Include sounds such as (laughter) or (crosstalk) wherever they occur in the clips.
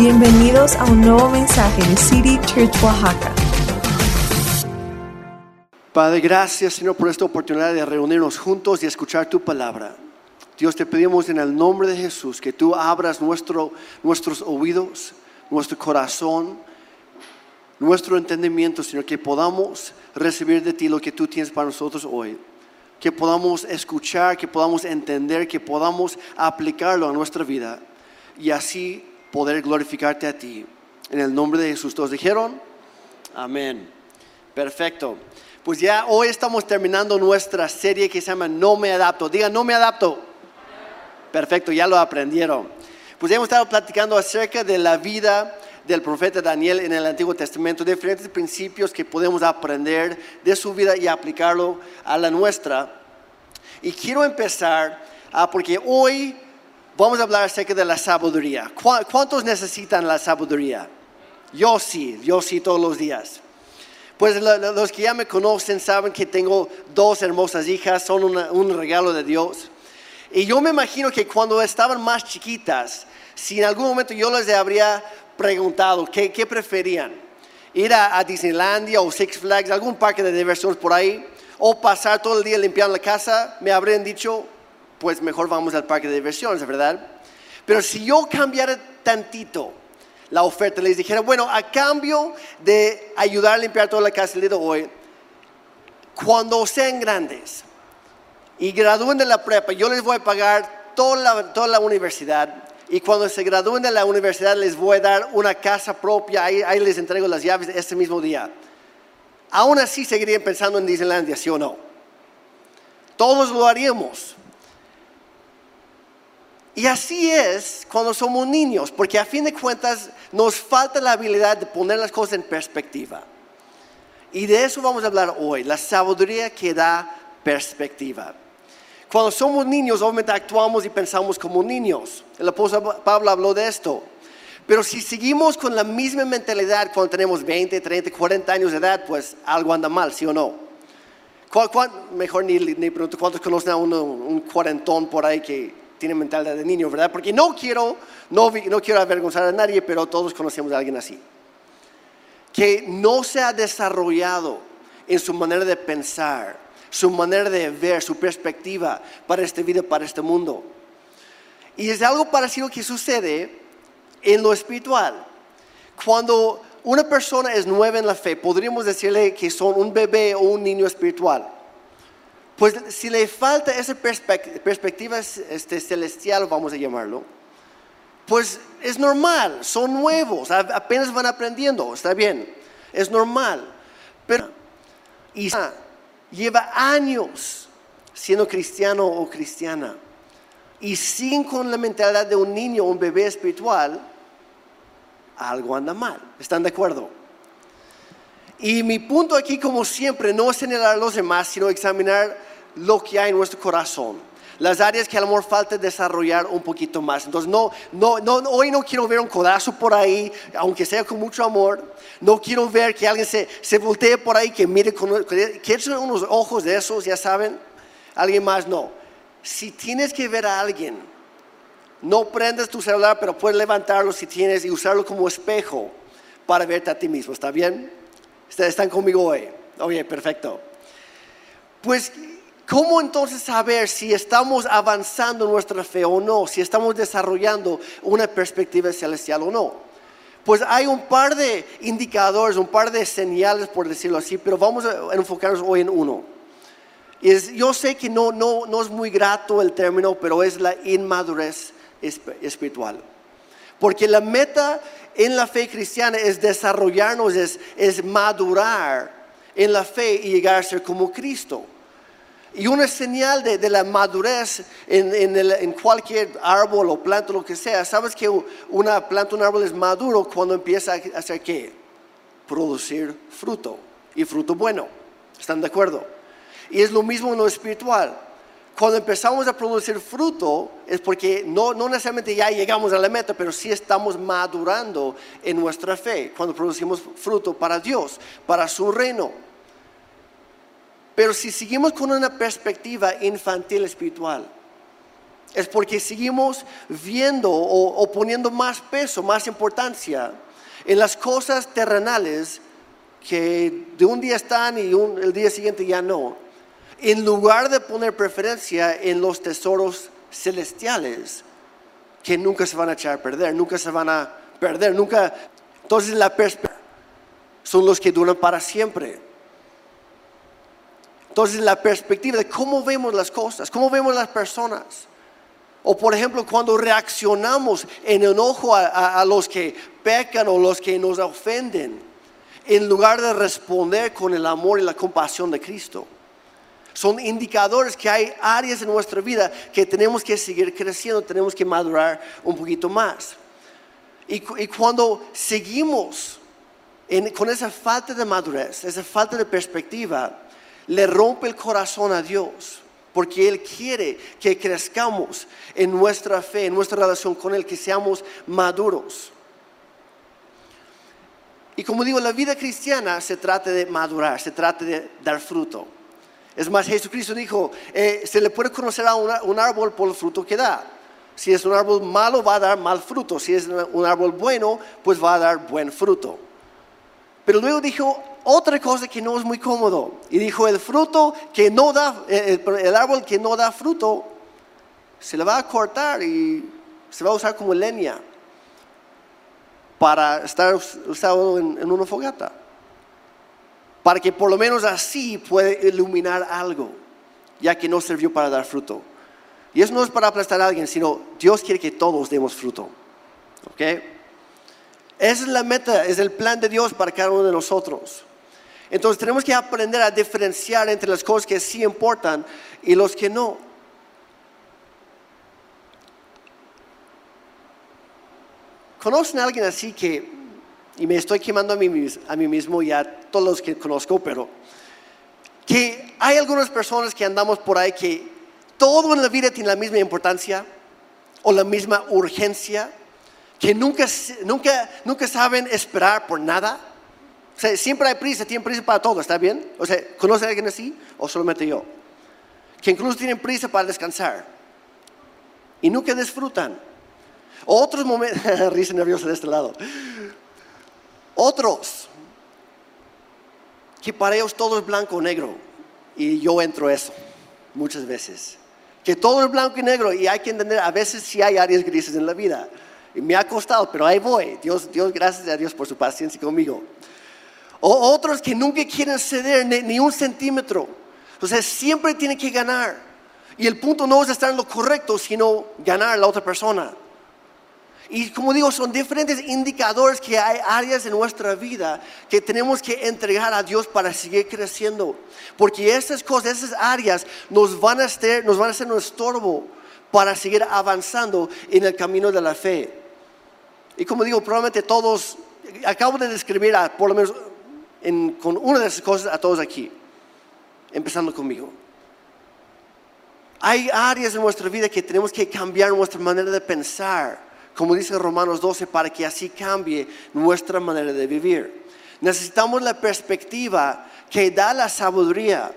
Bienvenidos a un nuevo mensaje de City Church Oaxaca. Padre, gracias Señor por esta oportunidad de reunirnos juntos y escuchar tu palabra. Dios, te pedimos en el nombre de Jesús que tú abras nuestro, nuestros oídos, nuestro corazón, nuestro entendimiento, Señor, que podamos recibir de ti lo que tú tienes para nosotros hoy. Que podamos escuchar, que podamos entender, que podamos aplicarlo a nuestra vida y así poder glorificarte a ti. En el nombre de Jesús, ¿todos dijeron? Amén. Perfecto. Pues ya hoy estamos terminando nuestra serie que se llama No me adapto. Digan, no me adapto. Perfecto, ya lo aprendieron. Pues ya hemos estado platicando acerca de la vida del profeta Daniel en el Antiguo Testamento, diferentes principios que podemos aprender de su vida y aplicarlo a la nuestra. Y quiero empezar ah, porque hoy vamos a hablar acerca de la sabiduría. ¿Cu- ¿Cuántos necesitan la sabiduría? Yo sí, yo sí todos los días. Pues lo- lo- los que ya me conocen saben que tengo dos hermosas hijas, son un regalo de Dios. Y yo me imagino que cuando estaban más chiquitas, si en algún momento yo les habría preguntado qué, qué preferían, ir a, a Disneylandia o Six Flags, algún parque de diversiones por ahí, o pasar todo el día limpiando la casa, me habrían dicho, pues mejor vamos al parque de diversiones, ¿verdad? Pero si yo cambiara tantito la oferta, les dijera, bueno, a cambio de ayudar a limpiar toda la casa el día de hoy, cuando sean grandes, y gradúen de la prepa, yo les voy a pagar toda la, toda la universidad. Y cuando se gradúen de la universidad, les voy a dar una casa propia. Ahí, ahí les entrego las llaves ese mismo día. Aún así, seguirían pensando en Disneylandia, ¿sí o no? Todos lo haríamos. Y así es cuando somos niños, porque a fin de cuentas nos falta la habilidad de poner las cosas en perspectiva. Y de eso vamos a hablar hoy, la sabiduría que da perspectiva. Cuando somos niños, obviamente actuamos y pensamos como niños. El apóstol Pablo habló de esto. Pero si seguimos con la misma mentalidad cuando tenemos 20, 30, 40 años de edad, pues algo anda mal, ¿sí o no? ¿Cuál- cuál- mejor ni, ni pregunto cuántos conocen a uno, un cuarentón por ahí que tiene mentalidad de niño, ¿verdad? Porque no quiero, no, no quiero avergonzar a nadie, pero todos conocemos a alguien así. Que no se ha desarrollado en su manera de pensar, su manera de ver, su perspectiva para esta vida, para este mundo. Y es algo parecido que sucede en lo espiritual. Cuando una persona es nueva en la fe, podríamos decirle que son un bebé o un niño espiritual. Pues si le falta esa perspec- perspectiva este, celestial, vamos a llamarlo, pues es normal, son nuevos, apenas van aprendiendo, está bien, es normal. Pero y lleva años siendo cristiano o cristiana y sin con la mentalidad de un niño o un bebé espiritual, algo anda mal. ¿Están de acuerdo? Y mi punto aquí, como siempre, no es señalar a los demás, sino examinar lo que hay en nuestro corazón. Las áreas que a lo mejor falta desarrollar un poquito más. Entonces, no, no, no, hoy no quiero ver un codazo por ahí, aunque sea con mucho amor. No quiero ver que alguien se, se voltee por ahí, que mire con, que echen unos ojos de esos, ya saben. Alguien más, no. Si tienes que ver a alguien, no prendas tu celular, pero puedes levantarlo si tienes y usarlo como espejo para verte a ti mismo. ¿Está bien? ¿Ustedes están conmigo hoy? Oye, perfecto. Pues, ¿cómo entonces saber si estamos avanzando en nuestra fe o no? Si estamos desarrollando una perspectiva celestial o no. Pues hay un par de indicadores, un par de señales, por decirlo así, pero vamos a enfocarnos hoy en uno. Y es- yo sé que no, no, no es muy grato el término, pero es la inmadurez esp- espiritual. Porque la meta en la fe cristiana es desarrollarnos, es, es madurar en la fe y llegar a ser como Cristo. Y una señal de, de la madurez en, en el- en cualquier árbol o planta, lo que sea, sabes que una planta, un árbol es maduro cuando empieza a hacer qué? Producir fruto y fruto bueno. ¿Están de acuerdo? Y es lo mismo en lo espiritual. Cuando empezamos a producir fruto es porque no, no necesariamente ya llegamos a la meta, pero sí estamos madurando en nuestra fe cuando producimos fruto para Dios, para su reino. Pero si seguimos con una perspectiva infantil espiritual, es porque seguimos viendo o, poniendo más peso, más importancia en las cosas terrenales que de un día están y un- el día siguiente ya no, en lugar de poner preferencia en los tesoros celestiales que nunca se van a echar a perder, nunca se van a perder, nunca. Entonces la perspectiva son los que duran para siempre. Entonces la perspectiva de cómo vemos las cosas, cómo vemos las personas. O por ejemplo, cuando reaccionamos en enojo a, a- los que pecan o los que nos ofenden, en lugar de responder con el amor y la compasión de Cristo. Son indicadores que hay áreas en nuestra vida que tenemos que seguir creciendo, tenemos que madurar un poquito más. Y, cu- y cuando seguimos con esa falta de madurez, esa falta de perspectiva, le rompe el corazón a Dios, porque Él quiere que crezcamos en nuestra fe, en nuestra relación con Él, que seamos maduros. Y como digo, la vida cristiana se trata de madurar, se trata de dar fruto. Es más, Jesucristo dijo, eh, se le puede conocer a un árbol por el fruto que da. Si es un árbol malo, va a dar mal fruto. Si es un árbol bueno, pues va a dar buen fruto. Pero luego dijo otra cosa que no es muy cómodo. Y dijo, el fruto que no da, eh, el, el árbol que no da fruto, se le va a cortar y se va a usar como leña para estar us- usado en, en una fogata. Para que por lo menos así puede iluminar algo, ya que no sirvió para dar fruto. Y eso no es para aplastar a alguien, sino Dios quiere que todos demos fruto. ¿Ok? Esa es la meta, es el plan de Dios para cada uno de nosotros. Entonces tenemos que aprender a diferenciar entre las cosas que sí importan y los que no. ¿Conocen a alguien así que, y me estoy quemando a mí, mis- a mí mismo y a todos los que conozco, pero que hay algunas personas que andamos por ahí que todo en la vida tiene la misma importancia o la misma urgencia, que nunca, nunca, nunca saben esperar por nada? O sea, siempre hay prisa, tienen prisa para todo, ¿está bien? O sea, ¿conoce a alguien así o solamente yo? Que incluso tienen prisa para descansar y nunca disfrutan. Otros momentos, (laughs) risa nerviosa de este lado. Otros, que para ellos todo es blanco o negro. Y yo entro eso, muchas veces. Que todo es blanco y negro y hay que entender, a veces sí hay áreas grises en la vida. Me ha costado, pero ahí voy. Dios, Dios, gracias a Dios por su paciencia conmigo. O otros que nunca quieren ceder ni, un centímetro. O sea, siempre tienen que ganar. Y el punto no es estar en lo correcto, sino ganar la otra persona. Y como digo, son diferentes indicadores que hay áreas en nuestra vida que tenemos que entregar a Dios para seguir creciendo. Porque esas cosas, esas áreas nos van a ser, nos van a ser un estorbo para seguir avanzando en el camino de la fe. Y como digo, probablemente todos, acabo de describir a, por lo menos en- con una de esas cosas a todos aquí, empezando conmigo. Hay áreas en nuestra vida que tenemos que cambiar nuestra manera de pensar, como dice Romanos 12, para que así cambie nuestra manera de vivir. Necesitamos la perspectiva que da la sabiduría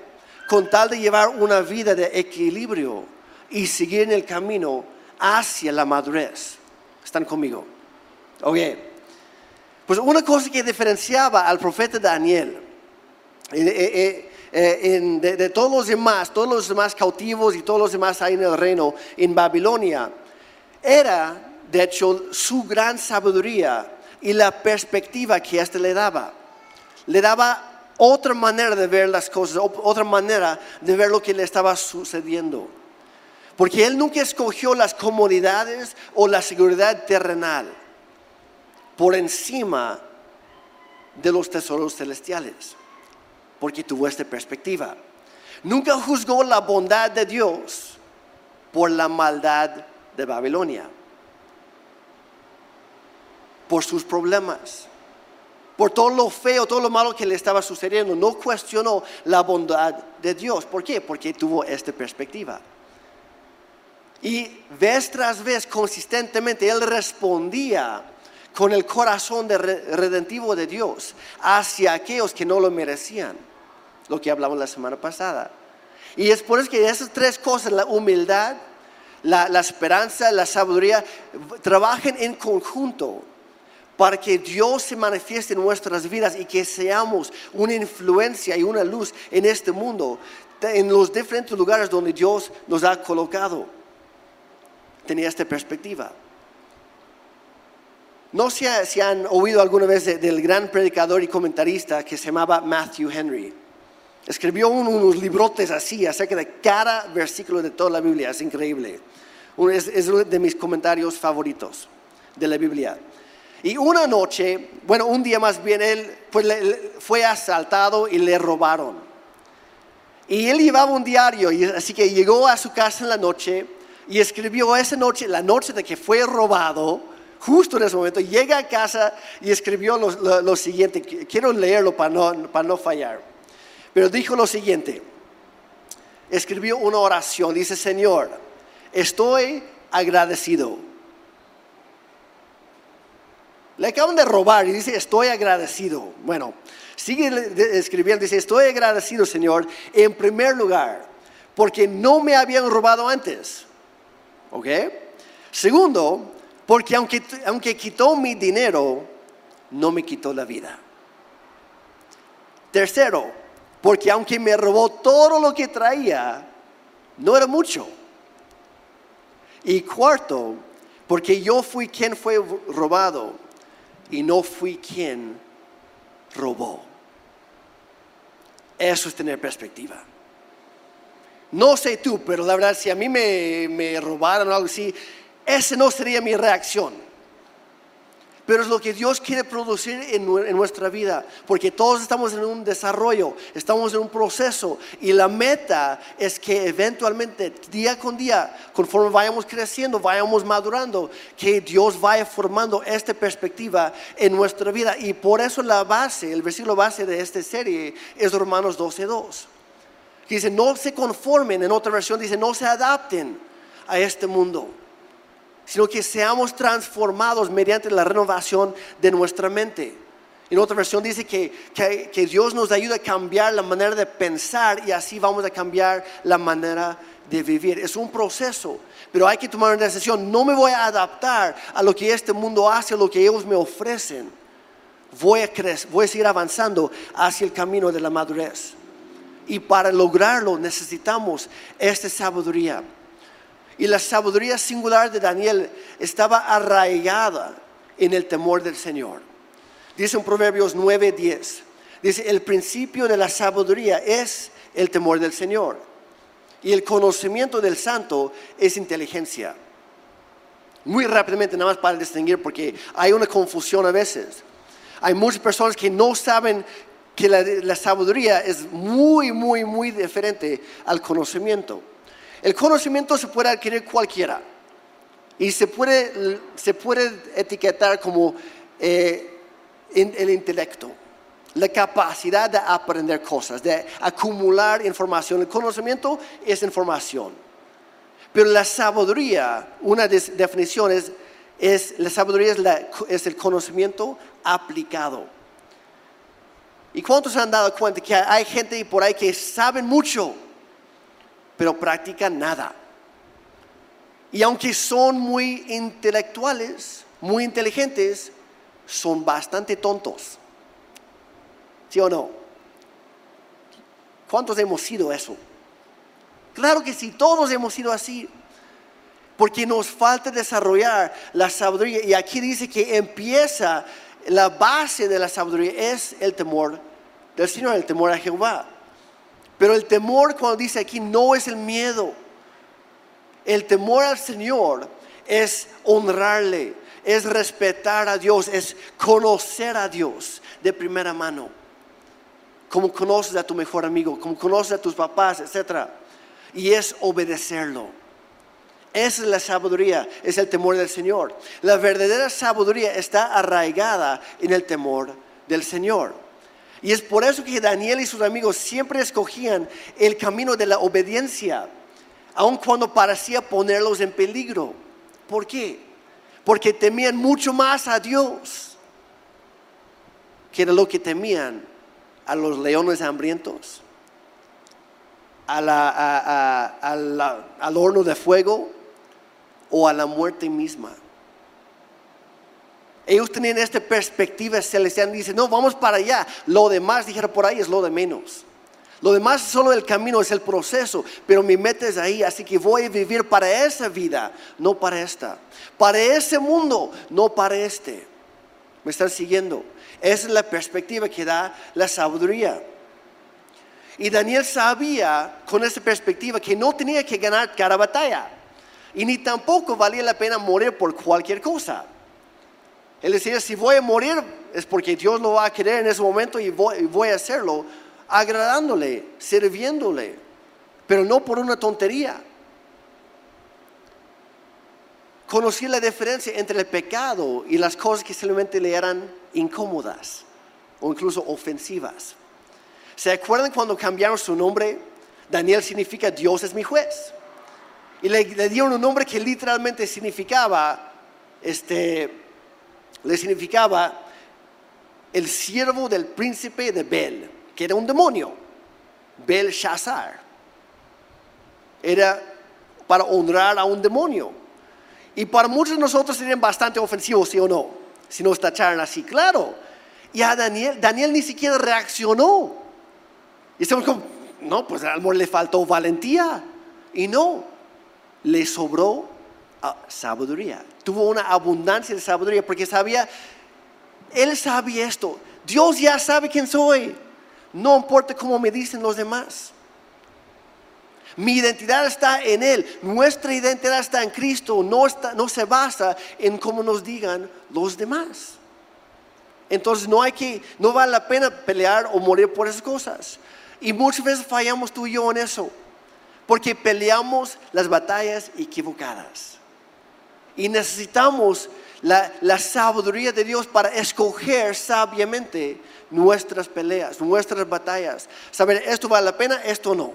con tal de llevar una vida de equilibrio y seguir en el camino hacia la madurez. ¿Están conmigo? Ok. Pues una cosa que diferenciaba al profeta Daniel eh, eh, eh, de, todos los demás, todos los demás cautivos y todos los demás ahí en el reino, en Babilonia, era de hecho su gran sabiduría y la perspectiva que éste le daba. Le daba otra manera de ver las cosas, otra manera de ver lo que le estaba sucediendo. Porque él nunca escogió las comodidades o la seguridad terrenal por encima de los tesoros celestiales, porque tuvo esta perspectiva. Nunca juzgó la bondad de Dios por la maldad de Babilonia, por sus problemas, por todo lo feo, todo lo malo que le estaba sucediendo. No cuestionó la bondad de Dios. ¿Por qué? Porque tuvo esta perspectiva. Y vez tras vez, consistentemente, él respondía con el corazón de re- redentivo de Dios hacia aquellos que no lo merecían, lo que hablamos la semana pasada. Y es por eso que esas tres cosas, la humildad, la, la esperanza, la sabiduría, trabajen en conjunto para que Dios se manifieste en nuestras vidas y que seamos una influencia y una luz en este mundo, en los diferentes lugares donde Dios nos ha colocado. Tenía esta perspectiva. No sé si han oído alguna vez de- del gran predicador y comentarista que se llamaba Matthew Henry. Escribió un- unos librotes así acerca de cada versículo de toda la Biblia. Es increíble. Es, es uno de mis comentarios favoritos de la Biblia. Y una noche, bueno, un día más bien, él pues, fue asaltado y le robaron. Y él llevaba un diario, así que llegó a su casa en la noche y escribió esa noche, la noche de que fue robado, justo en ese momento, llega a casa y escribió lo, siguiente, Qu- quiero leerlo para no, para no fallar. Pero dijo lo siguiente, escribió una oración, dice, Señor, estoy agradecido. Le acaban de robar y dice, estoy agradecido. Bueno, sigue escribiendo, dice, estoy agradecido, Señor, en primer lugar, porque no me habían robado antes. ¿Ok? Segundo, porque aunque, aunque quitó mi dinero, no me quitó la vida. Tercero, porque aunque me robó todo lo que traía, no era mucho. Y cuarto, porque yo fui quien fue robado y no fui quien robó. Eso es tener perspectiva. No sé tú, pero la verdad, si a mí me, me robaran o algo así, esa no sería mi reacción. Pero es lo que Dios quiere producir en, en nuestra vida, porque todos estamos en un desarrollo, estamos en un proceso y la meta es que eventualmente, día con día, conforme vayamos creciendo, vayamos madurando, que Dios vaya formando esta perspectiva en nuestra vida. Y por eso la base, el versículo base de esta serie es Romanos 12.2. Que dice, no se conformen, en otra versión dice, no se adapten a este mundo sino que seamos transformados mediante la renovación de nuestra mente. En otra versión dice que, que, Dios nos ayuda a cambiar la manera de pensar y así vamos a cambiar la manera de vivir. Es un proceso, pero hay que tomar una decisión. No me voy a adaptar a lo que este mundo hace, a lo que ellos me ofrecen. Voy a, crecer, voy a seguir avanzando hacia el camino de la madurez. Y para lograrlo necesitamos esta sabiduría. Y la sabiduría singular de Daniel estaba arraigada en el temor del Señor. Dice en Proverbios 9:10, dice, el principio de la sabiduría es el temor del Señor. Y el conocimiento del santo es inteligencia. Muy rápidamente, nada más para distinguir, porque hay una confusión a veces. Hay muchas personas que no saben que la, la sabiduría es muy, muy, muy diferente al conocimiento. El conocimiento se puede adquirir cualquiera y se puede, se puede etiquetar como eh, el intelecto, la capacidad de aprender cosas, de acumular información. El conocimiento es información. Pero la sabiduría, una de las definiciones es, la sabiduría es, el conocimiento aplicado. ¿Y cuántos han dado cuenta que hay gente por ahí que saben mucho, pero practican nada? Y aunque son muy intelectuales, muy inteligentes, son bastante tontos. ¿Sí o no? ¿Cuántos hemos sido eso? Claro que sí, todos hemos sido así. Porque nos falta desarrollar la sabiduría. Y aquí dice que empieza, la base de la sabiduría es el temor del Señor, el temor a Jehová. Pero el temor, cuando dice aquí, no es el miedo. El temor al Señor es honrarle, es respetar a Dios, es conocer a Dios de primera mano. Como conoces a tu mejor amigo, como conoces a tus papás, etc. Y es obedecerlo. Esa es la sabiduría, es el temor del Señor. La verdadera sabiduría está arraigada en el temor del Señor. Y es por eso que Daniel y sus amigos siempre escogían el camino de la obediencia, aun cuando parecía ponerlos en peligro. ¿Por qué? Porque temían mucho más a Dios que de lo que temían a los leones hambrientos, al horno de fuego o a la muerte misma. Ellos tenían esta perspectiva celestial dicen, no, vamos para allá. Lo demás, dijera por ahí, es lo de menos. Lo demás es solo el camino, es el proceso, pero mi meta es ahí, así que voy a vivir para esa vida, no para esta. Para ese mundo, no para este. ¿Me están siguiendo? Esa es la perspectiva que da la sabiduría. Y Daniel sabía con esa perspectiva que no tenía que ganar cada batalla. Y ni tampoco valía la pena morir por cualquier cosa. Él decía, si voy a morir es porque Dios lo va a querer en ese momento y voy, a hacerlo agradándole, sirviéndole, pero no por una tontería. Conocí la diferencia entre el pecado y las cosas que simplemente le eran incómodas o incluso ofensivas. ¿Se acuerdan cuando cambiaron su nombre? Daniel significa Dios es mi juez. Y le, le dieron un nombre que literalmente significaba este, le significaba el siervo del príncipe de Bel, que era un demonio, Belshazzar. Era para honrar a un demonio. Y para muchos de nosotros serían bastante ofensivos, ¿sí o no? Si nos tacharan así, claro. Y a Daniel, Daniel ni siquiera reaccionó. Y estamos como, no, pues al amor le faltó valentía. Y no, le sobró sabiduría. Tuvo una abundancia de sabiduría porque sabía, él sabía esto. Dios ya sabe quién soy. No importa cómo me dicen los demás. Mi identidad está en Él. Nuestra identidad está en Cristo. No, está, no se basa en cómo nos digan los demás. Entonces no hay que, no vale la pena pelear o morir por esas cosas. Y muchas veces fallamos tú y yo en eso. Porque peleamos las batallas equivocadas. Y necesitamos la, sabiduría de Dios para escoger sabiamente nuestras peleas, nuestras batallas. Saber, esto vale la pena, esto no.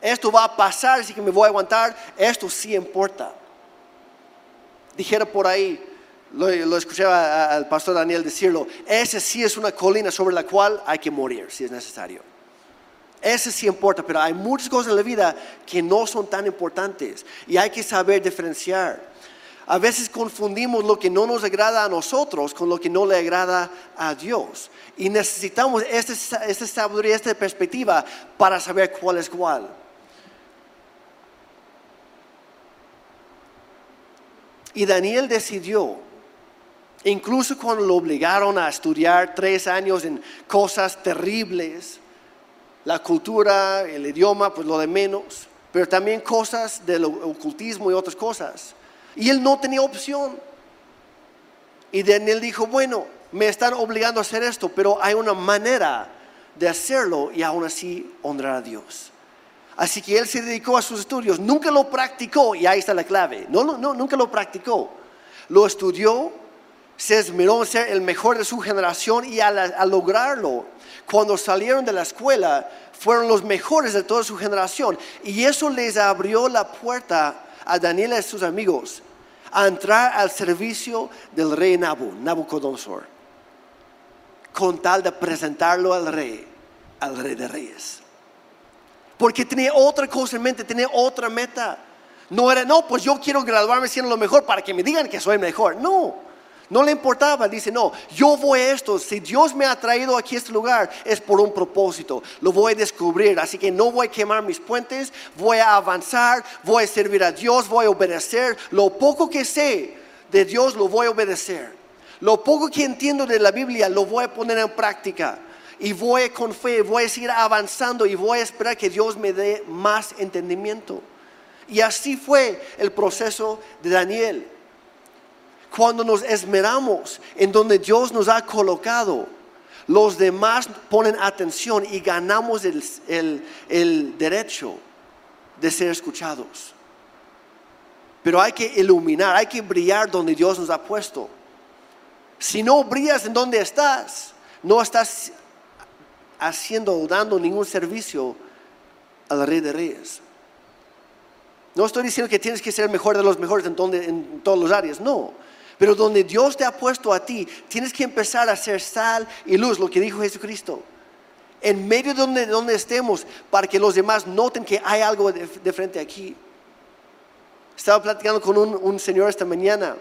Esto va a pasar, así que me voy a aguantar, esto sí importa. Dijera por ahí, lo, lo al pastor Daniel decirlo, ese sí es una colina sobre la cual hay que morir si es necesario. Ese sí importa, pero hay muchas cosas en la vida que no son tan importantes y hay que saber diferenciar. A veces confundimos lo que no nos agrada a nosotros con lo que no le agrada a Dios. Y necesitamos esta, esta sabiduría, esta perspectiva para saber cuál es cuál. Y Daniel decidió, incluso cuando lo obligaron a estudiar tres años en cosas terribles, la cultura, el idioma, pues lo de menos, pero también cosas del ocultismo y otras cosas. Y él no tenía opción. Y Daniel dijo, bueno, me están obligando a hacer esto, pero hay una manera de hacerlo y aún así honrar a Dios. Así que él se dedicó a sus estudios, nunca lo practicó y ahí está la clave. No, no, no nunca lo practicó. Lo estudió, se esmeró ser el mejor de su generación y al lograrlo, cuando salieron de la escuela, fueron los mejores de toda su generación. Y eso les abrió la puerta a Daniel y a sus amigos a entrar al servicio del rey Nabu, Nabucodonosor, con tal de presentarlo al rey, al rey de reyes. Porque tenía otra cosa en mente, tenía otra meta. No era, no, pues yo quiero graduarme siendo lo mejor para que me digan que soy mejor. No, no le importaba, dice, no, yo voy a esto, si Dios me ha traído aquí a este lugar es por un propósito, lo voy a descubrir, así que no voy a quemar mis puentes, voy a avanzar, voy a servir a Dios, voy a obedecer, lo poco que sé de Dios lo voy a obedecer, lo poco que entiendo de la Biblia lo voy a poner en práctica y voy con fe, voy a seguir avanzando y voy a esperar que Dios me dé más entendimiento. Y así fue el proceso de Daniel cuando nos esmeramos en donde Dios nos ha colocado, los demás ponen atención y ganamos el, derecho de ser escuchados. Pero hay que iluminar, hay que brillar donde Dios nos ha puesto. Si no brillas en donde estás, no estás haciendo o dando ningún servicio al Rey de Reyes. No estoy diciendo que tienes que ser mejor de los mejores en, donde, en todas las áreas, no. Pero donde Dios te ha puesto a ti, tienes que empezar a ser sal y luz, lo que dijo Jesucristo. En medio de donde, donde estemos, para que los demás noten que hay algo de, frente aquí. Estaba platicando con un, un señor esta mañana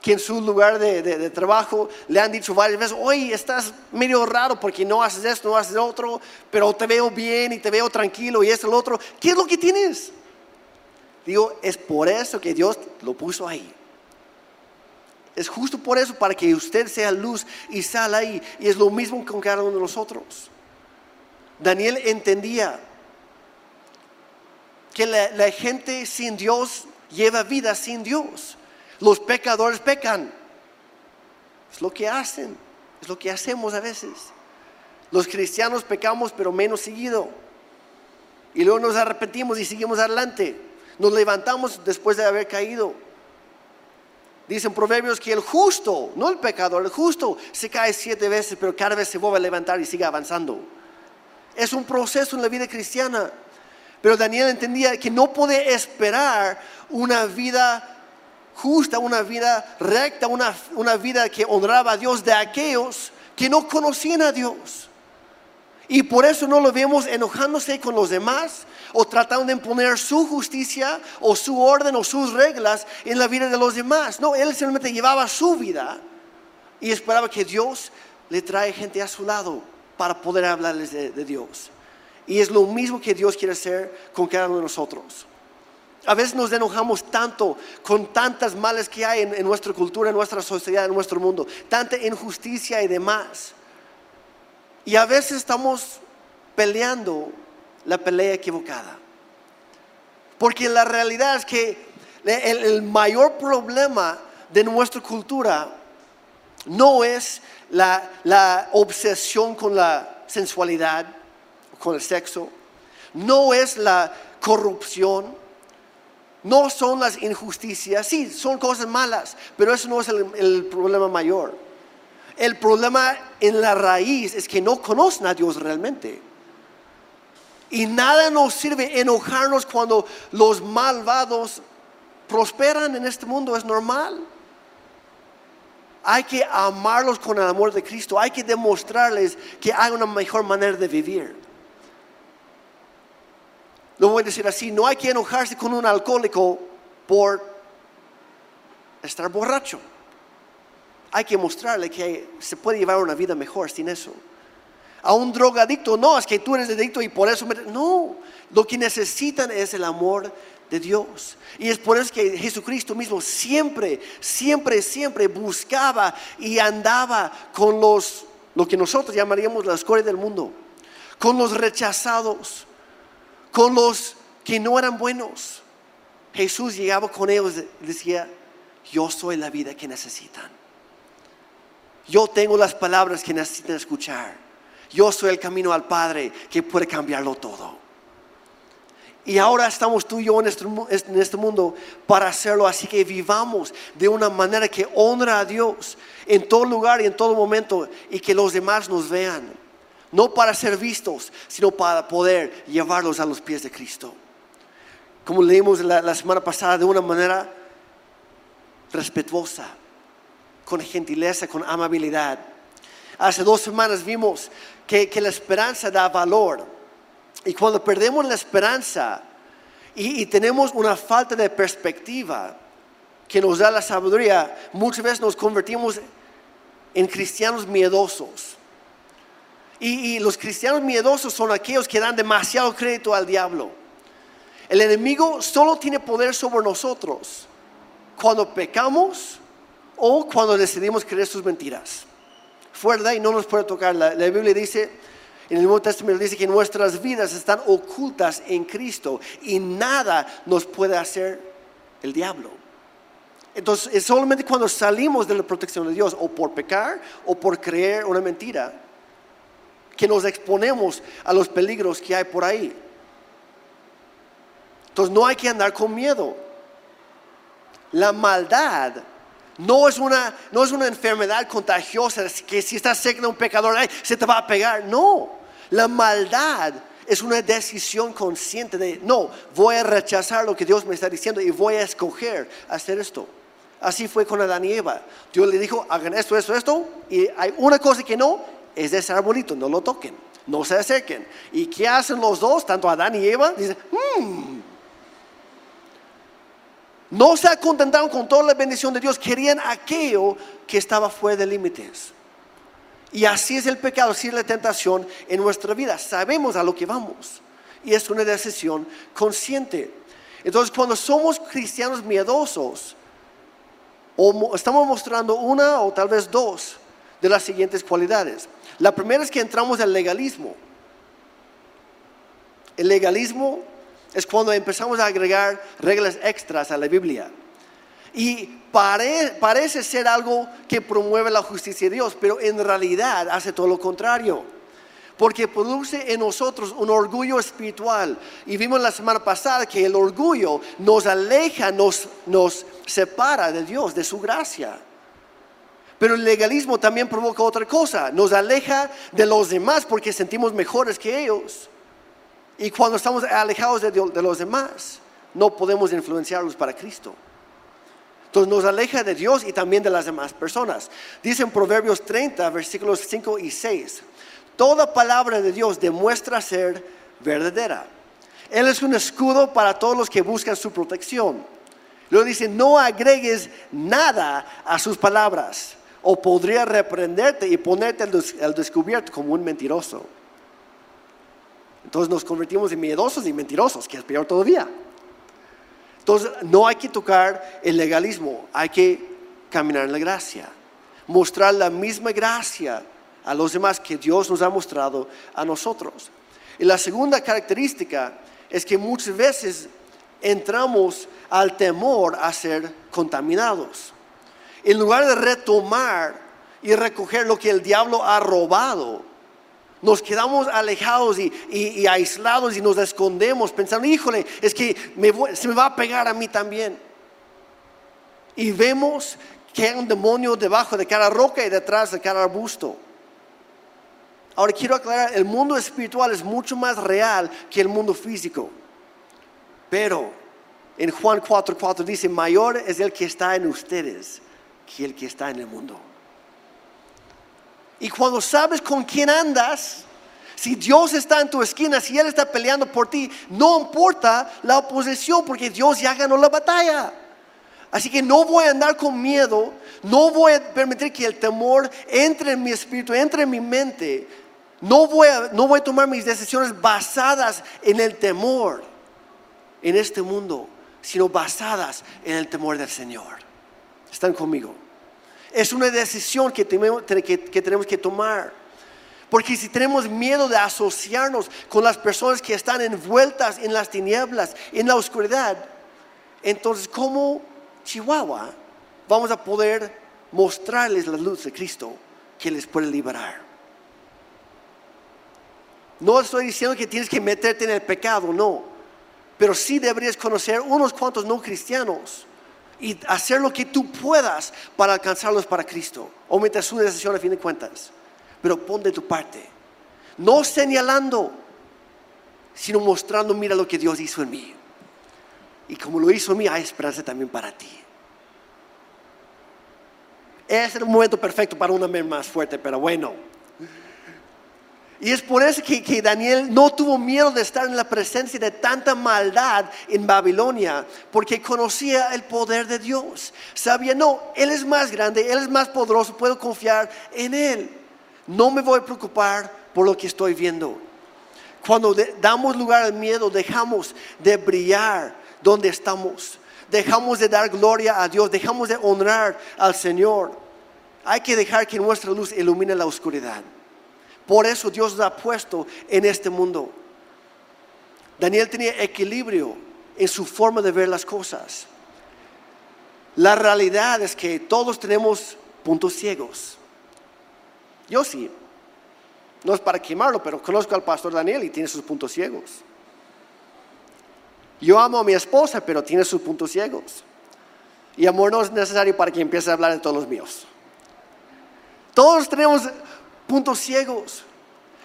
que en su lugar de, de- de trabajo le han dicho varias veces, oye, estás medio raro porque no haces esto, no haces otro, pero te veo bien y te veo tranquilo y esto lo otro. ¿Qué es lo que tienes? Digo, es por eso que Dios lo puso ahí. Es justo por eso, para que usted sea luz y sal ahí. Y es lo mismo con cada uno de nosotros. Daniel entendía que la, la gente sin Dios lleva vida sin Dios. Los pecadores pecan. Es lo que hacen, es lo que hacemos a veces. Los cristianos pecamos, pero menos seguido. Y luego nos arrepentimos y seguimos adelante. Nos levantamos después de haber caído. Dicen proverbios que el justo, no el pecador, el justo se cae siete veces, pero cada vez se vuelve a levantar y sigue avanzando. Es un proceso en la vida cristiana. Pero Daniel entendía que no puede esperar una vida justa, una vida recta, una, una vida que honraba a Dios de aquellos que no conocían a Dios. Y por eso no lo vemos enojándose con los demás o tratando de imponer su justicia o su orden o sus reglas en la vida de los demás. No, él simplemente llevaba su vida y esperaba que Dios le trae gente a su lado para poder hablarles de, Dios. Y es lo mismo que Dios quiere hacer con cada uno de nosotros. A veces nos enojamos tanto con tantas males que hay en, en nuestra cultura, en nuestra sociedad, en nuestro mundo, tanta injusticia y demás. Y a veces estamos peleando la pelea equivocada. Porque la realidad es que el, mayor problema de nuestra cultura no es la, obsesión con la sensualidad, con el sexo, no es la corrupción, no son las injusticias, sí, son cosas malas, pero eso no es el problema mayor. El problema en la raíz es que no conocen a Dios realmente. Y nada nos sirve enojarnos cuando los malvados prosperan en este mundo, es normal. Hay que amarlos con el amor de Cristo, hay que demostrarles que hay una mejor manera de vivir. Lo voy a decir así, no hay que enojarse con un alcohólico por estar borracho. Hay que mostrarle que se puede llevar una vida mejor sin eso. A un drogadicto, no, es que tú eres adicto y por eso... Me... No, lo que necesitan es el amor de Dios. Y es por eso que Jesucristo mismo siempre, siempre, siempre buscaba y andaba con los, lo que nosotros llamaríamos la escoria del mundo, con los rechazados, con los que no eran buenos. Jesús llegaba con ellos y decía, yo soy la vida que necesitan. Yo tengo las palabras que necesitan escuchar. Yo soy el camino al Padre que puede cambiarlo todo. Y ahora estamos tú y yo en este, en este, mundo para hacerlo. Así que vivamos de una manera que honra a Dios en todo lugar y en todo momento y que los demás nos vean. No para ser vistos, sino para poder llevarlos a los pies de Cristo. Como leímos la semana pasada, de una manera respetuosa, con gentileza, con amabilidad. Hace dos semanas vimos que, que la esperanza da valor. Y cuando perdemos la esperanza y, tenemos una falta de perspectiva que nos da la sabiduría, muchas veces nos convertimos en cristianos miedosos. Y, y los cristianos miedosos son aquellos que dan demasiado crédito al diablo. El enemigo solo tiene poder sobre nosotros cuando pecamos o cuando decidimos creer sus mentiras. Fuera y no nos puede tocar. La, la, Biblia dice, en el Nuevo Testamento dice que nuestras vidas están ocultas en Cristo y nada nos puede hacer el diablo. Entonces, es solamente cuando salimos de la protección de Dios, o por pecar, o por creer una mentira, que nos exponemos a los peligros que hay por ahí. Entonces, no hay que andar con miedo. La maldad no es, una, no es una enfermedad contagiosa que si estás cerca de un pecador, ay, se te va a pegar. No, la maldad es una decisión consciente de, no, voy a rechazar lo que Dios me está diciendo y voy a escoger hacer esto. Así fue con Adán y Eva. Dios le dijo, hagan esto, esto, esto. Y hay una cosa que no, es ese arbolito, no lo toquen, no se acerquen. ¿Y qué hacen los dos, tanto Adán y Eva? Dicen, hmm. No se contentaron con toda la bendición de Dios, querían aquello que estaba fuera de límites. Y así es el pecado, así es la tentación en nuestra vida. Sabemos a lo que vamos. Y es una decisión consciente. Entonces, cuando somos cristianos miedosos, estamos mostrando una o tal vez dos de las siguientes cualidades. La primera es que entramos en legalismo. El legalismo es cuando empezamos a agregar reglas extras a la Biblia. Y parece ser algo que promueve la justicia de Dios, pero en realidad hace todo lo contrario. Porque produce en nosotros un orgullo espiritual. Y vimos la semana pasada que el orgullo nos aleja, nos, nos separa de Dios, de su gracia. Pero el legalismo también provoca otra cosa, nos aleja de los demás porque sentimos mejores que ellos. Y cuando estamos alejados de, los demás, no podemos influenciarlos para Cristo. Entonces nos aleja de Dios y también de las demás personas. Dice en Proverbios 30, versículos 5 y 6, toda palabra de Dios demuestra ser verdadera. Él es un escudo para todos los que buscan su protección. Luego dice, no agregues nada a sus palabras o podría reprenderte y ponerte al descubierto como un mentiroso. Entonces nos convertimos en miedosos y mentirosos, que es peor todavía. Entonces no hay que tocar el legalismo, hay que caminar en la gracia, mostrar la misma gracia a los demás que Dios nos ha mostrado a nosotros. Y la segunda característica es que muchas veces entramos al temor a ser contaminados. En lugar de retomar y recoger lo que el diablo ha robado, nos quedamos alejados y, aislados y nos escondemos pensando, híjole, es que se me va a pegar a mí también. Y vemos que hay un demonio debajo de cada roca y detrás de cada arbusto. Ahora quiero aclarar, el mundo espiritual es mucho más real que el mundo físico. Pero en Juan 4:4 dice, mayor es el que está en ustedes que el que está en el mundo. Y cuando sabes con quién andas, si Dios está en tu esquina, si Él está peleando por ti, no importa la oposición porque Dios ya ganó la batalla. Así que no voy a andar con miedo, no voy a permitir que el temor entre en mi espíritu, entre en mi mente. No voy a, no voy a tomar mis decisiones basadas en el temor en este mundo, sino basadas en el temor del Señor. ¿Están conmigo? Es una decisión que tenemos que, tomar. Porque si tenemos miedo de asociarnos con las personas que están envueltas en las tinieblas, en la oscuridad, entonces ¿cómo Chihuahua vamos a poder mostrarles la luz de Cristo que les puede liberar? No estoy diciendo que tienes que meterte en el pecado, no. Pero sí deberías conocer unos cuantos no cristianos y hacer lo que tú puedas para alcanzarlos para Cristo. Omite su decisión a fin de cuentas, pero pon de tu parte. No señalando, sino mostrando, mira lo que Dios hizo en mí. Y como lo hizo en mí, hay esperanza también para ti. Es el momento perfecto para un amén más fuerte, pero bueno. Y es por eso que, Daniel no tuvo miedo de estar en la presencia de tanta maldad en Babilonia, porque conocía el poder de Dios. Sabía, no, Él es más grande, Él es más poderoso, puedo confiar en Él. No me voy a preocupar por lo que estoy viendo. Cuando damos lugar al miedo, dejamos de brillar donde estamos. Dejamos de dar gloria a Dios, dejamos de honrar al Señor. Hay que dejar que nuestra luz ilumine la oscuridad. Por eso Dios nos ha puesto en este mundo. Daniel tenía equilibrio en su forma de ver las cosas. La realidad es que todos tenemos puntos ciegos. Yo sí. No es para quemarlo, pero conozco al pastor Daniel y tiene sus puntos ciegos. Yo amo a mi esposa, pero tiene sus puntos ciegos. Y amor no es necesario para que empiece a hablar de todos los míos. Todos tenemos puntos ciegos.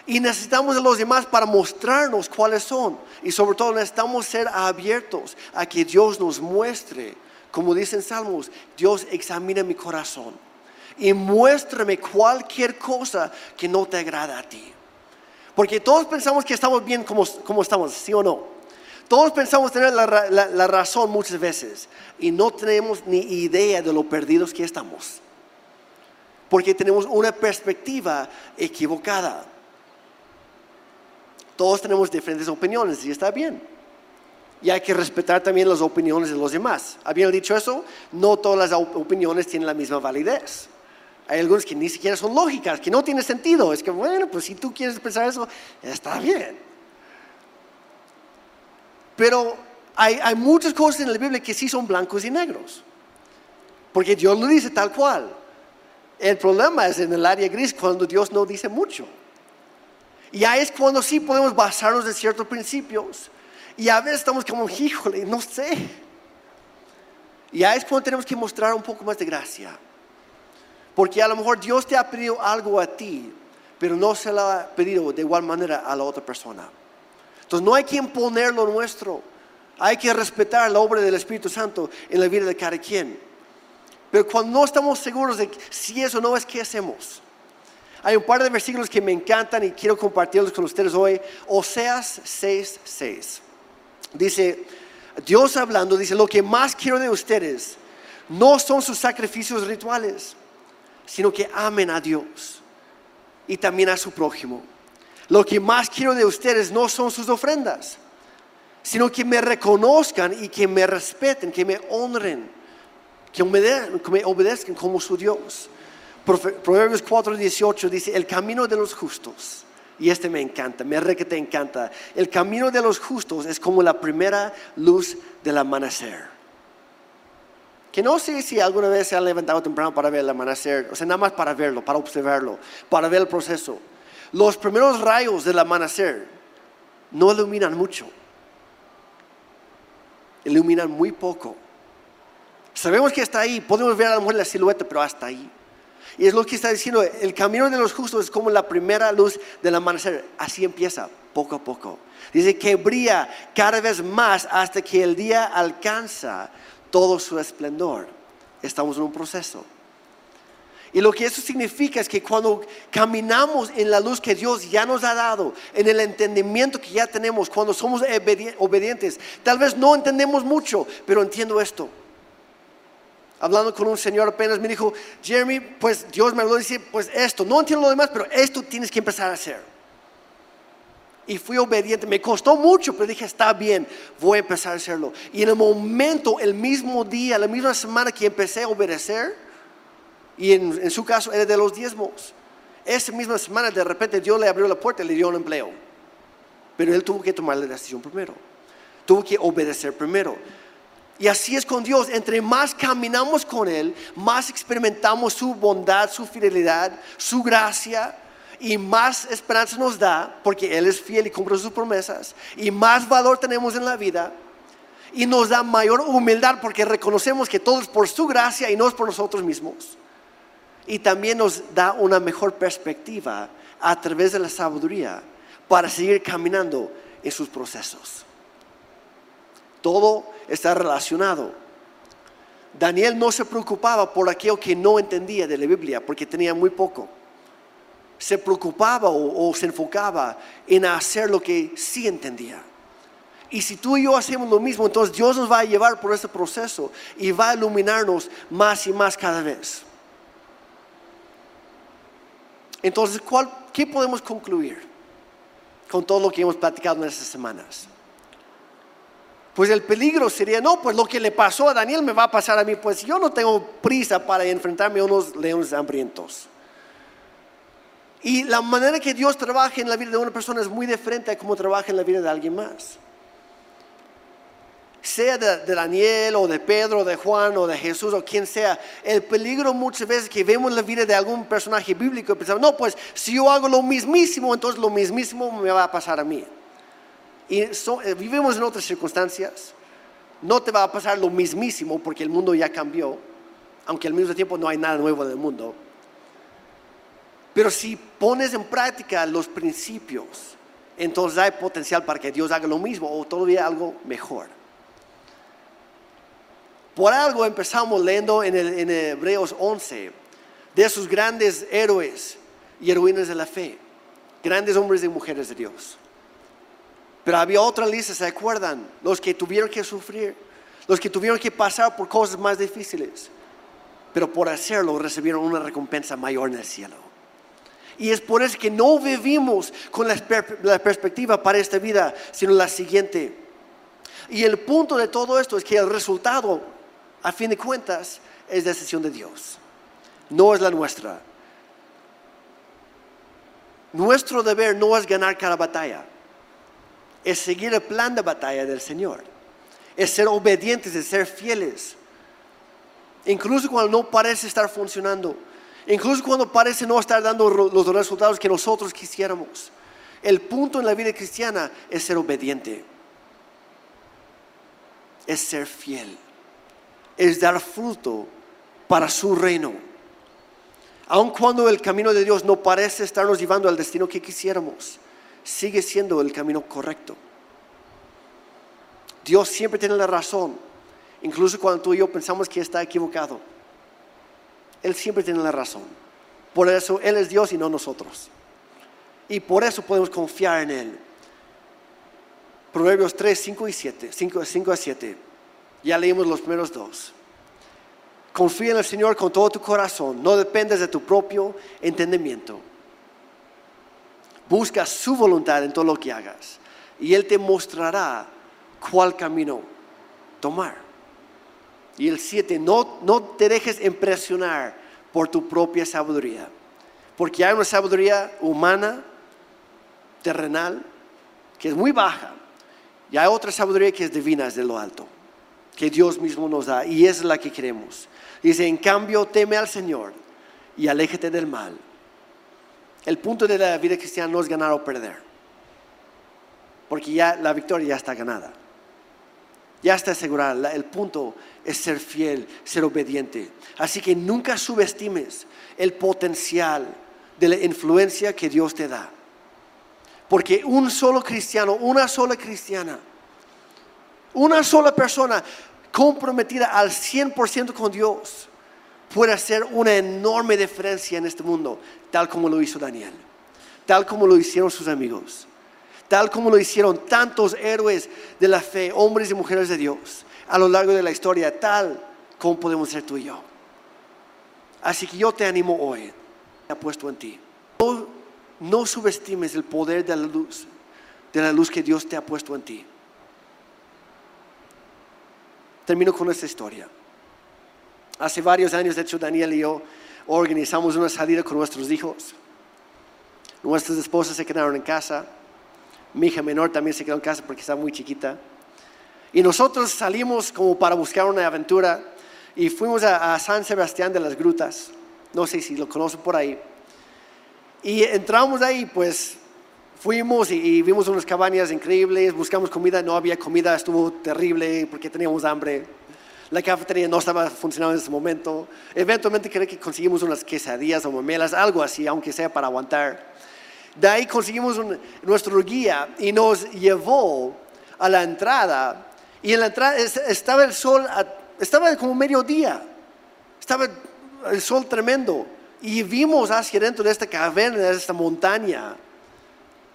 Y necesitamos de los demás para mostrarnos cuáles son. Y sobre todo necesitamos ser abiertos a que Dios nos muestre. Como dicen Salmos, Dios examina mi corazón. Y muéstrame cualquier cosa que no te agrada a ti. Porque todos pensamos que estamos bien como, como estamos, ¿sí o no? Todos pensamos tener la, la razón muchas veces y no tenemos ni idea de lo perdidos que estamos. Porque tenemos una perspectiva equivocada. Todos tenemos diferentes opiniones y está bien. Y hay que respetar también las opiniones de los demás. Habiendo dicho eso, no todas las op- opiniones tienen la misma validez. Hay algunas que ni siquiera son lógicas, que no tienen sentido. Es que, bueno, pues si tú quieres pensar eso, está bien. Pero hay, hay muchas cosas en la Biblia que sí son blancos y negros. Porque Dios lo dice tal cual. El problema es en el área gris cuando Dios no dice mucho. Y ahí es cuando sí podemos basarnos en ciertos principios. Y a veces estamos como, híjole, no sé. Y ahí es cuando tenemos que mostrar un poco más de gracia. Porque a lo mejor Dios te ha pedido algo a ti, pero no se lo ha pedido de igual manera a la otra persona. Entonces no hay que imponer lo nuestro. Hay que respetar la obra del Espíritu Santo en la vida de cada quien. Pero cuando no estamos seguros de si eso no es, ¿qué hacemos? Hay un par de versículos que me encantan y quiero compartirlos con ustedes hoy. Oseas 6:6. Dice, Dios hablando, dice, lo que más quiero de ustedes no son sus sacrificios rituales, sino que amen a Dios y también a su prójimo. Lo que más quiero de ustedes no son sus ofrendas, sino que me reconozcan y que me respeten, que me honren, que obedezcan como su Dios. Proverbios 4:18 dice, el camino de los justos, y este me encanta, me re que te encanta, el camino de los justos es como la primera luz del amanecer. Que no sé si alguna vez se han levantado temprano para ver el amanecer, o sea, nada más para verlo, para observarlo, para ver el proceso. Los primeros rayos del amanecer no iluminan mucho, iluminan muy poco. Sabemos que está ahí, podemos ver a lo mejor la silueta, pero hasta ahí. Y es lo que está diciendo, el camino de los justos es como la primera luz del amanecer, así empieza, poco a poco. Dice que brilla cada vez más hasta que el día alcanza todo su esplendor. Estamos en un proceso. Y lo que eso significa es que cuando caminamos en la luz que Dios ya nos ha dado, en el entendimiento que ya tenemos, cuando somos obedi- obedientes, tal vez no entendemos mucho, pero entiendo esto. Hablando con un señor apenas me dijo, Jeremy, pues Dios me habló y dice, pues esto, no entiendo lo demás, pero esto tienes que empezar a hacer. Y fui obediente, me costó mucho, pero dije, está bien, voy a empezar a hacerlo. Y en el momento, el mismo día, la misma semana que empecé a obedecer, y en, en su caso era de los diezmos. Esa misma semana de repente Dios le abrió la puerta y le dio un empleo. Pero él tuvo que tomar la decisión primero. Tuvo que obedecer primero. Y así es con Dios. Entre más caminamos con Él, más experimentamos su bondad, su fidelidad, su gracia. Y más esperanza nos da, porque Él es fiel y cumple sus promesas. Y más valor tenemos en la vida. Y nos da mayor humildad porque reconocemos que todo es por su gracia y no es por nosotros mismos y también nos da una mejor perspectiva a través de la sabiduría para seguir caminando en sus procesos. Todo está relacionado. Daniel no se preocupaba por aquello que no entendía de la Biblia porque tenía muy poco. Se preocupaba o, se enfocaba en hacer lo que sí entendía. Y si tú y yo hacemos lo mismo, entonces Dios nos va a llevar por ese proceso y va a iluminarnos más y más cada vez. Entonces, ¿cuál, ¿qué podemos concluir con todo lo que hemos platicado en estas semanas? Pues el peligro sería, no, pues lo que le pasó a Daniel me va a pasar a mí, pues yo no tengo prisa para enfrentarme a unos leones hambrientos. Y la manera que Dios trabaja en la vida de una persona es muy diferente a cómo trabaja en la vida de alguien más. Sea de, Daniel o de Pedro o de Juan o de Jesús o quien sea, el peligro muchas veces que vemos la vida de algún personaje bíblico pensamos, no, pues si yo hago lo mismísimo, entonces lo mismísimo me va a pasar a mí. Y so- eh, vivimos en otras circunstancias. No te va a pasar lo mismísimo porque el mundo ya cambió, aunque al mismo tiempo no hay nada nuevo en el mundo. Pero si pones en práctica los principios, entonces hay potencial para que Dios haga lo mismo o todavía algo mejor. Por algo empezamos leyendo en, el- Hebreos 11 de esos grandes héroes y heroínas de la fe, grandes hombres y mujeres de Dios. Pero había otra lista, ¿se acuerdan? Los que tuvieron que sufrir, los que tuvieron que pasar por cosas más difíciles. Pero por hacerlo recibieron una recompensa mayor en el cielo. Y es por eso que no vivimos con la, la perspectiva para esta vida, sino la siguiente. Y el punto de todo esto es que el resultado, a fin de cuentas, es decisión de Dios. No es la nuestra. Nuestro deber no es ganar cada batalla es seguir el plan de batalla del Señor. Es ser obedientes, es ser fieles. Incluso cuando no parece estar funcionando. Incluso cuando parece no estar dando los resultados que nosotros quisiéramos. El punto en la vida cristiana es ser obediente. Es ser fiel. Es dar fruto para su reino. Aun cuando el camino de Dios no parece estarnos llevando al destino que quisiéramos sigue siendo el camino correcto. Dios siempre tiene la razón, incluso cuando tú y yo pensamos que está equivocado. Él siempre tiene la razón. Por eso Él es Dios y no nosotros. Y por eso podemos confiar en Él. Proverbios 3, 5 y 7, 5, 5 a 7. Ya leímos los primeros dos. Confía en el Señor con todo tu corazón, no dependes de tu propio entendimiento Busca su voluntad en todo lo que hagas y Él te mostrará cuál camino tomar. Y el 7, no, no te dejes impresionar por tu propia sabiduría, porque hay una sabiduría humana, terrenal, que es muy baja, y hay otra sabiduría que es divina, es de lo alto, que Dios mismo nos da, y es la que queremos. Dice, en cambio, teme al Señor y aléjate del mal el punto de la vida cristiana no es ganar o perder. Porque ya la victoria ya está ganada. Ya está asegurada. El punto es ser fiel, ser obediente. Así que nunca subestimes el potencial de la influencia que Dios te da. Porque un solo cristiano, una sola cristiana, una sola persona comprometida al 100% con Dios, puede hacer una enorme diferencia en este mundo, tal como lo hizo Daniel, tal como lo hicieron sus amigos, tal como lo hicieron tantos héroes de la fe, hombres y mujeres de Dios, a lo largo de la historia, tal como podemos ser tú y yo. Así que yo te animo hoy, ha puesto en ti. No, no subestimes el poder de la luz, de la luz que Dios te ha puesto en ti. Termino con esta historia. Hace varios años, de hecho, Daniel y yo organizamos una salida con nuestros hijos. Nuestras esposas se quedaron en casa. Mi hija menor también se quedó en casa porque está muy chiquita. Y nosotros salimos como para buscar una aventura y fuimos a, San Sebastián de las Grutas. No sé si lo conocen por ahí. Y entramos ahí, pues fuimos y, y, vimos unas cabañas increíbles, buscamos comida, no había comida, estuvo terrible porque teníamos hambre la cafetería no estaba funcionando en ese momento. Eventualmente creo que conseguimos unas quesadillas o memelas, algo así, aunque sea para aguantar. De ahí conseguimos nuestro guía y nos llevó a la entrada. Y en la entrada estaba el sol, estaba como mediodía, estaba el sol tremendo. Y vimos hacia dentro de esta caverna, de esta montaña,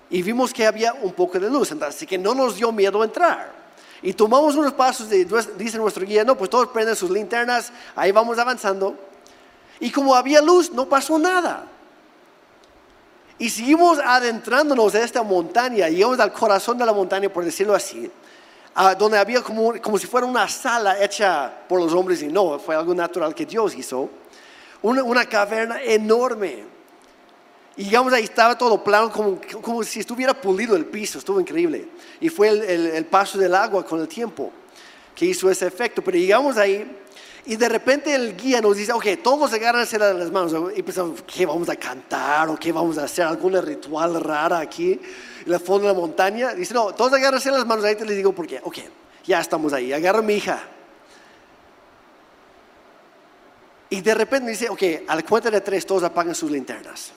y vimos que había un poco de luz. Así que no nos dio miedo entrar. Y tomamos unos pasos, dice nuestro guía, no, pues todos prenden sus linternas, ahí vamos avanzando. Y como había luz, no pasó nada. Y seguimos adentrándonos en esta montaña, llegamos al corazón de la montaña, por decirlo así, donde había como, como si fuera una sala hecha por los hombres y no, fue algo natural que Dios hizo. Una, una caverna enorme. Y llegamos ahí, estaba todo plano, como, como si estuviera pulido el piso, estuvo increíble. Y fue el, el, paso del agua con el tiempo que hizo ese efecto. Pero llegamos ahí y de repente el guía nos dice, ok, todos agárrense las manos. Y pensamos, ¿qué vamos a cantar? ¿O qué vamos a hacer? ¿Alguna ritual rara aquí en el fondo de la montaña? Dice, no, todos agárrense las manos. Ahí te les digo por qué. Ok, ya estamos ahí. Agarra a mi hija. Y de repente dice, ok, a la cuenta de tres todos apagan sus linternas.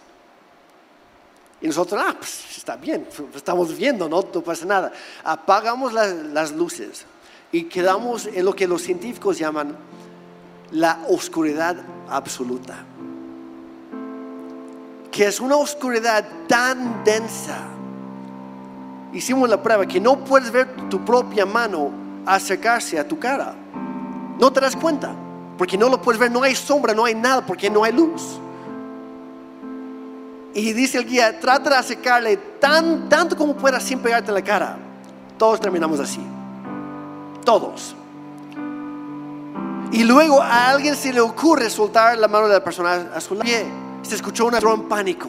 Y nosotros, ah, pues está bien, estamos viendo, no, no pasa nada. Apagamos las, las luces y quedamos en lo que los científicos llaman la oscuridad absoluta. Que es una oscuridad tan densa hicimos la prueba que no puedes ver tu propia mano acercarse a tu cara. No te das cuenta, porque no lo puedes ver, no hay sombra, no hay nada, porque no hay luz. Y dice el guía, trata de acercarle tan, tanto como puedas sin pegarte en la cara. Todos terminamos así. Todos. Y luego a alguien se le ocurre soltar la mano de la persona a su lado. Se escuchó un en pánico.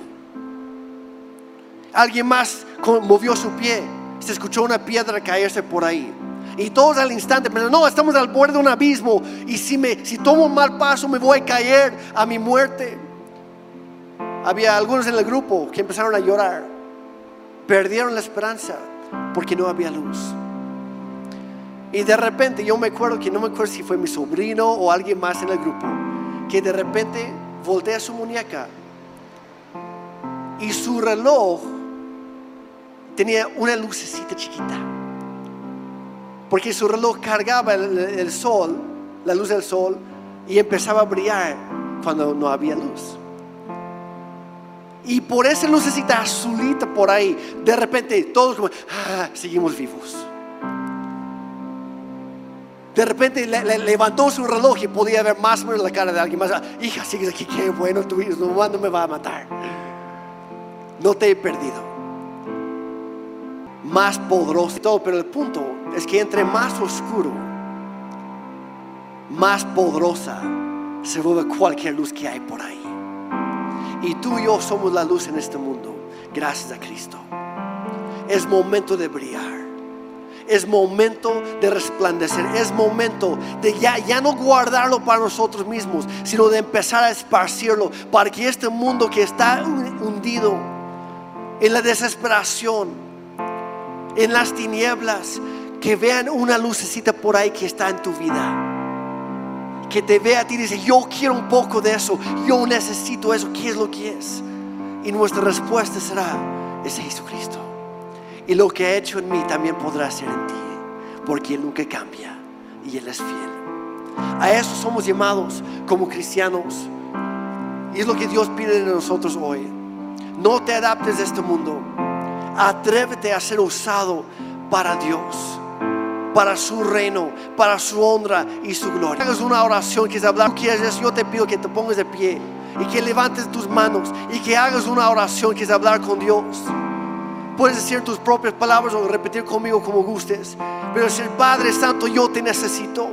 Alguien más movió su pie. Se escuchó una piedra caerse por ahí. Y todos al instante pero no, estamos al borde de un abismo. Y si, me, si tomo un mal paso me voy a caer a mi muerte. Había algunos en el grupo que empezaron a llorar. Perdieron la esperanza porque no había luz. Y de repente yo me acuerdo que no me acuerdo si fue mi sobrino o alguien más en el grupo, que de repente voltea su muñeca y su reloj tenía una lucecita chiquita. Porque su reloj cargaba el, sol, la luz del sol, y empezaba a brillar cuando no había luz. Y por esa lucecita azulita por ahí, de repente todos como, ah, seguimos vivos. De repente levantó su reloj y podía ver más o menos la cara de alguien más. Hija, sigues aquí, qué bueno, tu hijo no me va a matar. No te he perdido. Más poderoso todo, pero el punto es que entre más oscuro, más poderosa se vuelve cualquier luz que hay por ahí. Y tú y yo somos la luz en este mundo, gracias a Cristo. Es momento de brillar es momento de resplandecer, es momento de ya, ya no guardarlo para nosotros mismos, sino de empezar a esparcirlo para que este mundo que está hundido en la desesperación, en las tinieblas, que vean una lucecita por ahí que está en tu vida. Que te vea a ti y dice, yo quiero un poco de eso, yo necesito eso, ¿qué es lo que es? Y nuestra respuesta será, es Jesucristo. Y lo que ha hecho en mí también podrá hacer en ti, porque Él nunca cambia y Él es fiel. A eso somos llamados como cristianos. Y es lo que Dios pide de nosotros hoy. No te adaptes a este mundo. Atrévete a ser usado para Dios, para su reino, para su honra y su gloria. Hagas una oración que es hablar, yo te pido que te pongas de pie y que levantes tus manos y que hagas una oración que es hablar con Dios. Puedes decir tus propias palabras o repetir conmigo como gustes. Pero decir, Padre Santo, yo te necesito.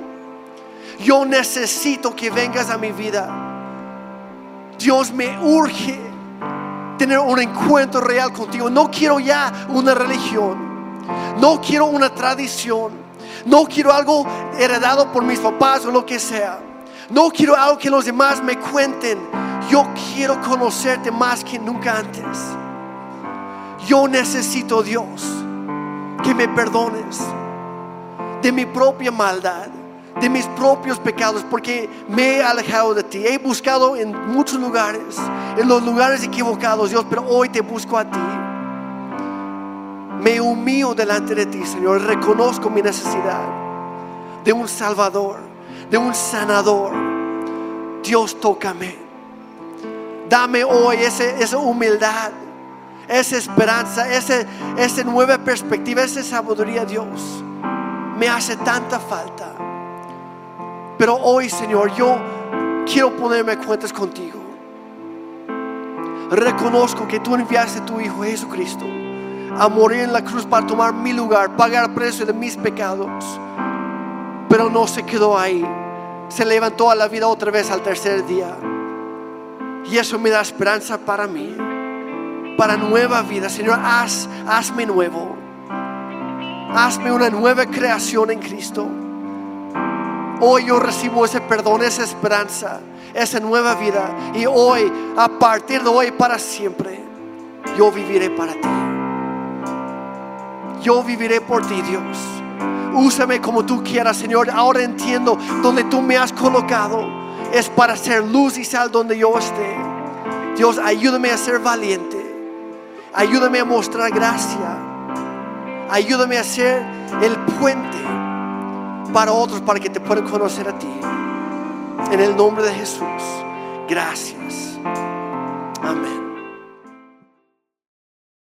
Yo necesito que vengas a mi vida. Dios me urge tener un encuentro real contigo. No quiero ya una religión. No quiero una tradición. No quiero algo heredado por mis papás o lo que sea. No quiero algo que los demás me cuenten. Yo quiero conocerte más que nunca antes. Yo necesito Dios que me perdones de mi propia maldad, de mis propios pecados, porque me he alejado de ti. He buscado en muchos lugares, en los lugares equivocados, Dios, pero hoy te busco a ti. Me humillo delante de ti, Señor. Reconozco mi necesidad de un Salvador, de un sanador. Dios, tócame. Dame hoy esa humildad esa esperanza, esa, esa nueva perspectiva, esa sabiduría, Dios, me hace tanta falta. Pero hoy, Señor, yo quiero ponerme cuentas contigo. Reconozco que tú enviaste a tu Hijo Jesucristo a morir en la cruz para tomar mi lugar, pagar precio de mis pecados. Pero no se quedó ahí. Se levantó a la vida otra vez al tercer día. Y eso me da esperanza para mí para nueva vida. Señor, haz, hazme nuevo. Hazme una nueva creación en Cristo. Hoy yo recibo ese perdón, esa esperanza, esa nueva vida. Y hoy, a partir de hoy, para siempre, yo viviré para ti. Yo viviré por ti, Dios. Úsame como tú quieras, Señor. Ahora entiendo donde tú me has colocado. Es para ser luz y sal donde yo esté. Dios, ayúdame a ser valiente. Ayúdame a mostrar gracia. Ayúdame a ser el puente para otros, para que te puedan conocer a ti. En el nombre de Jesús. Gracias. Amén.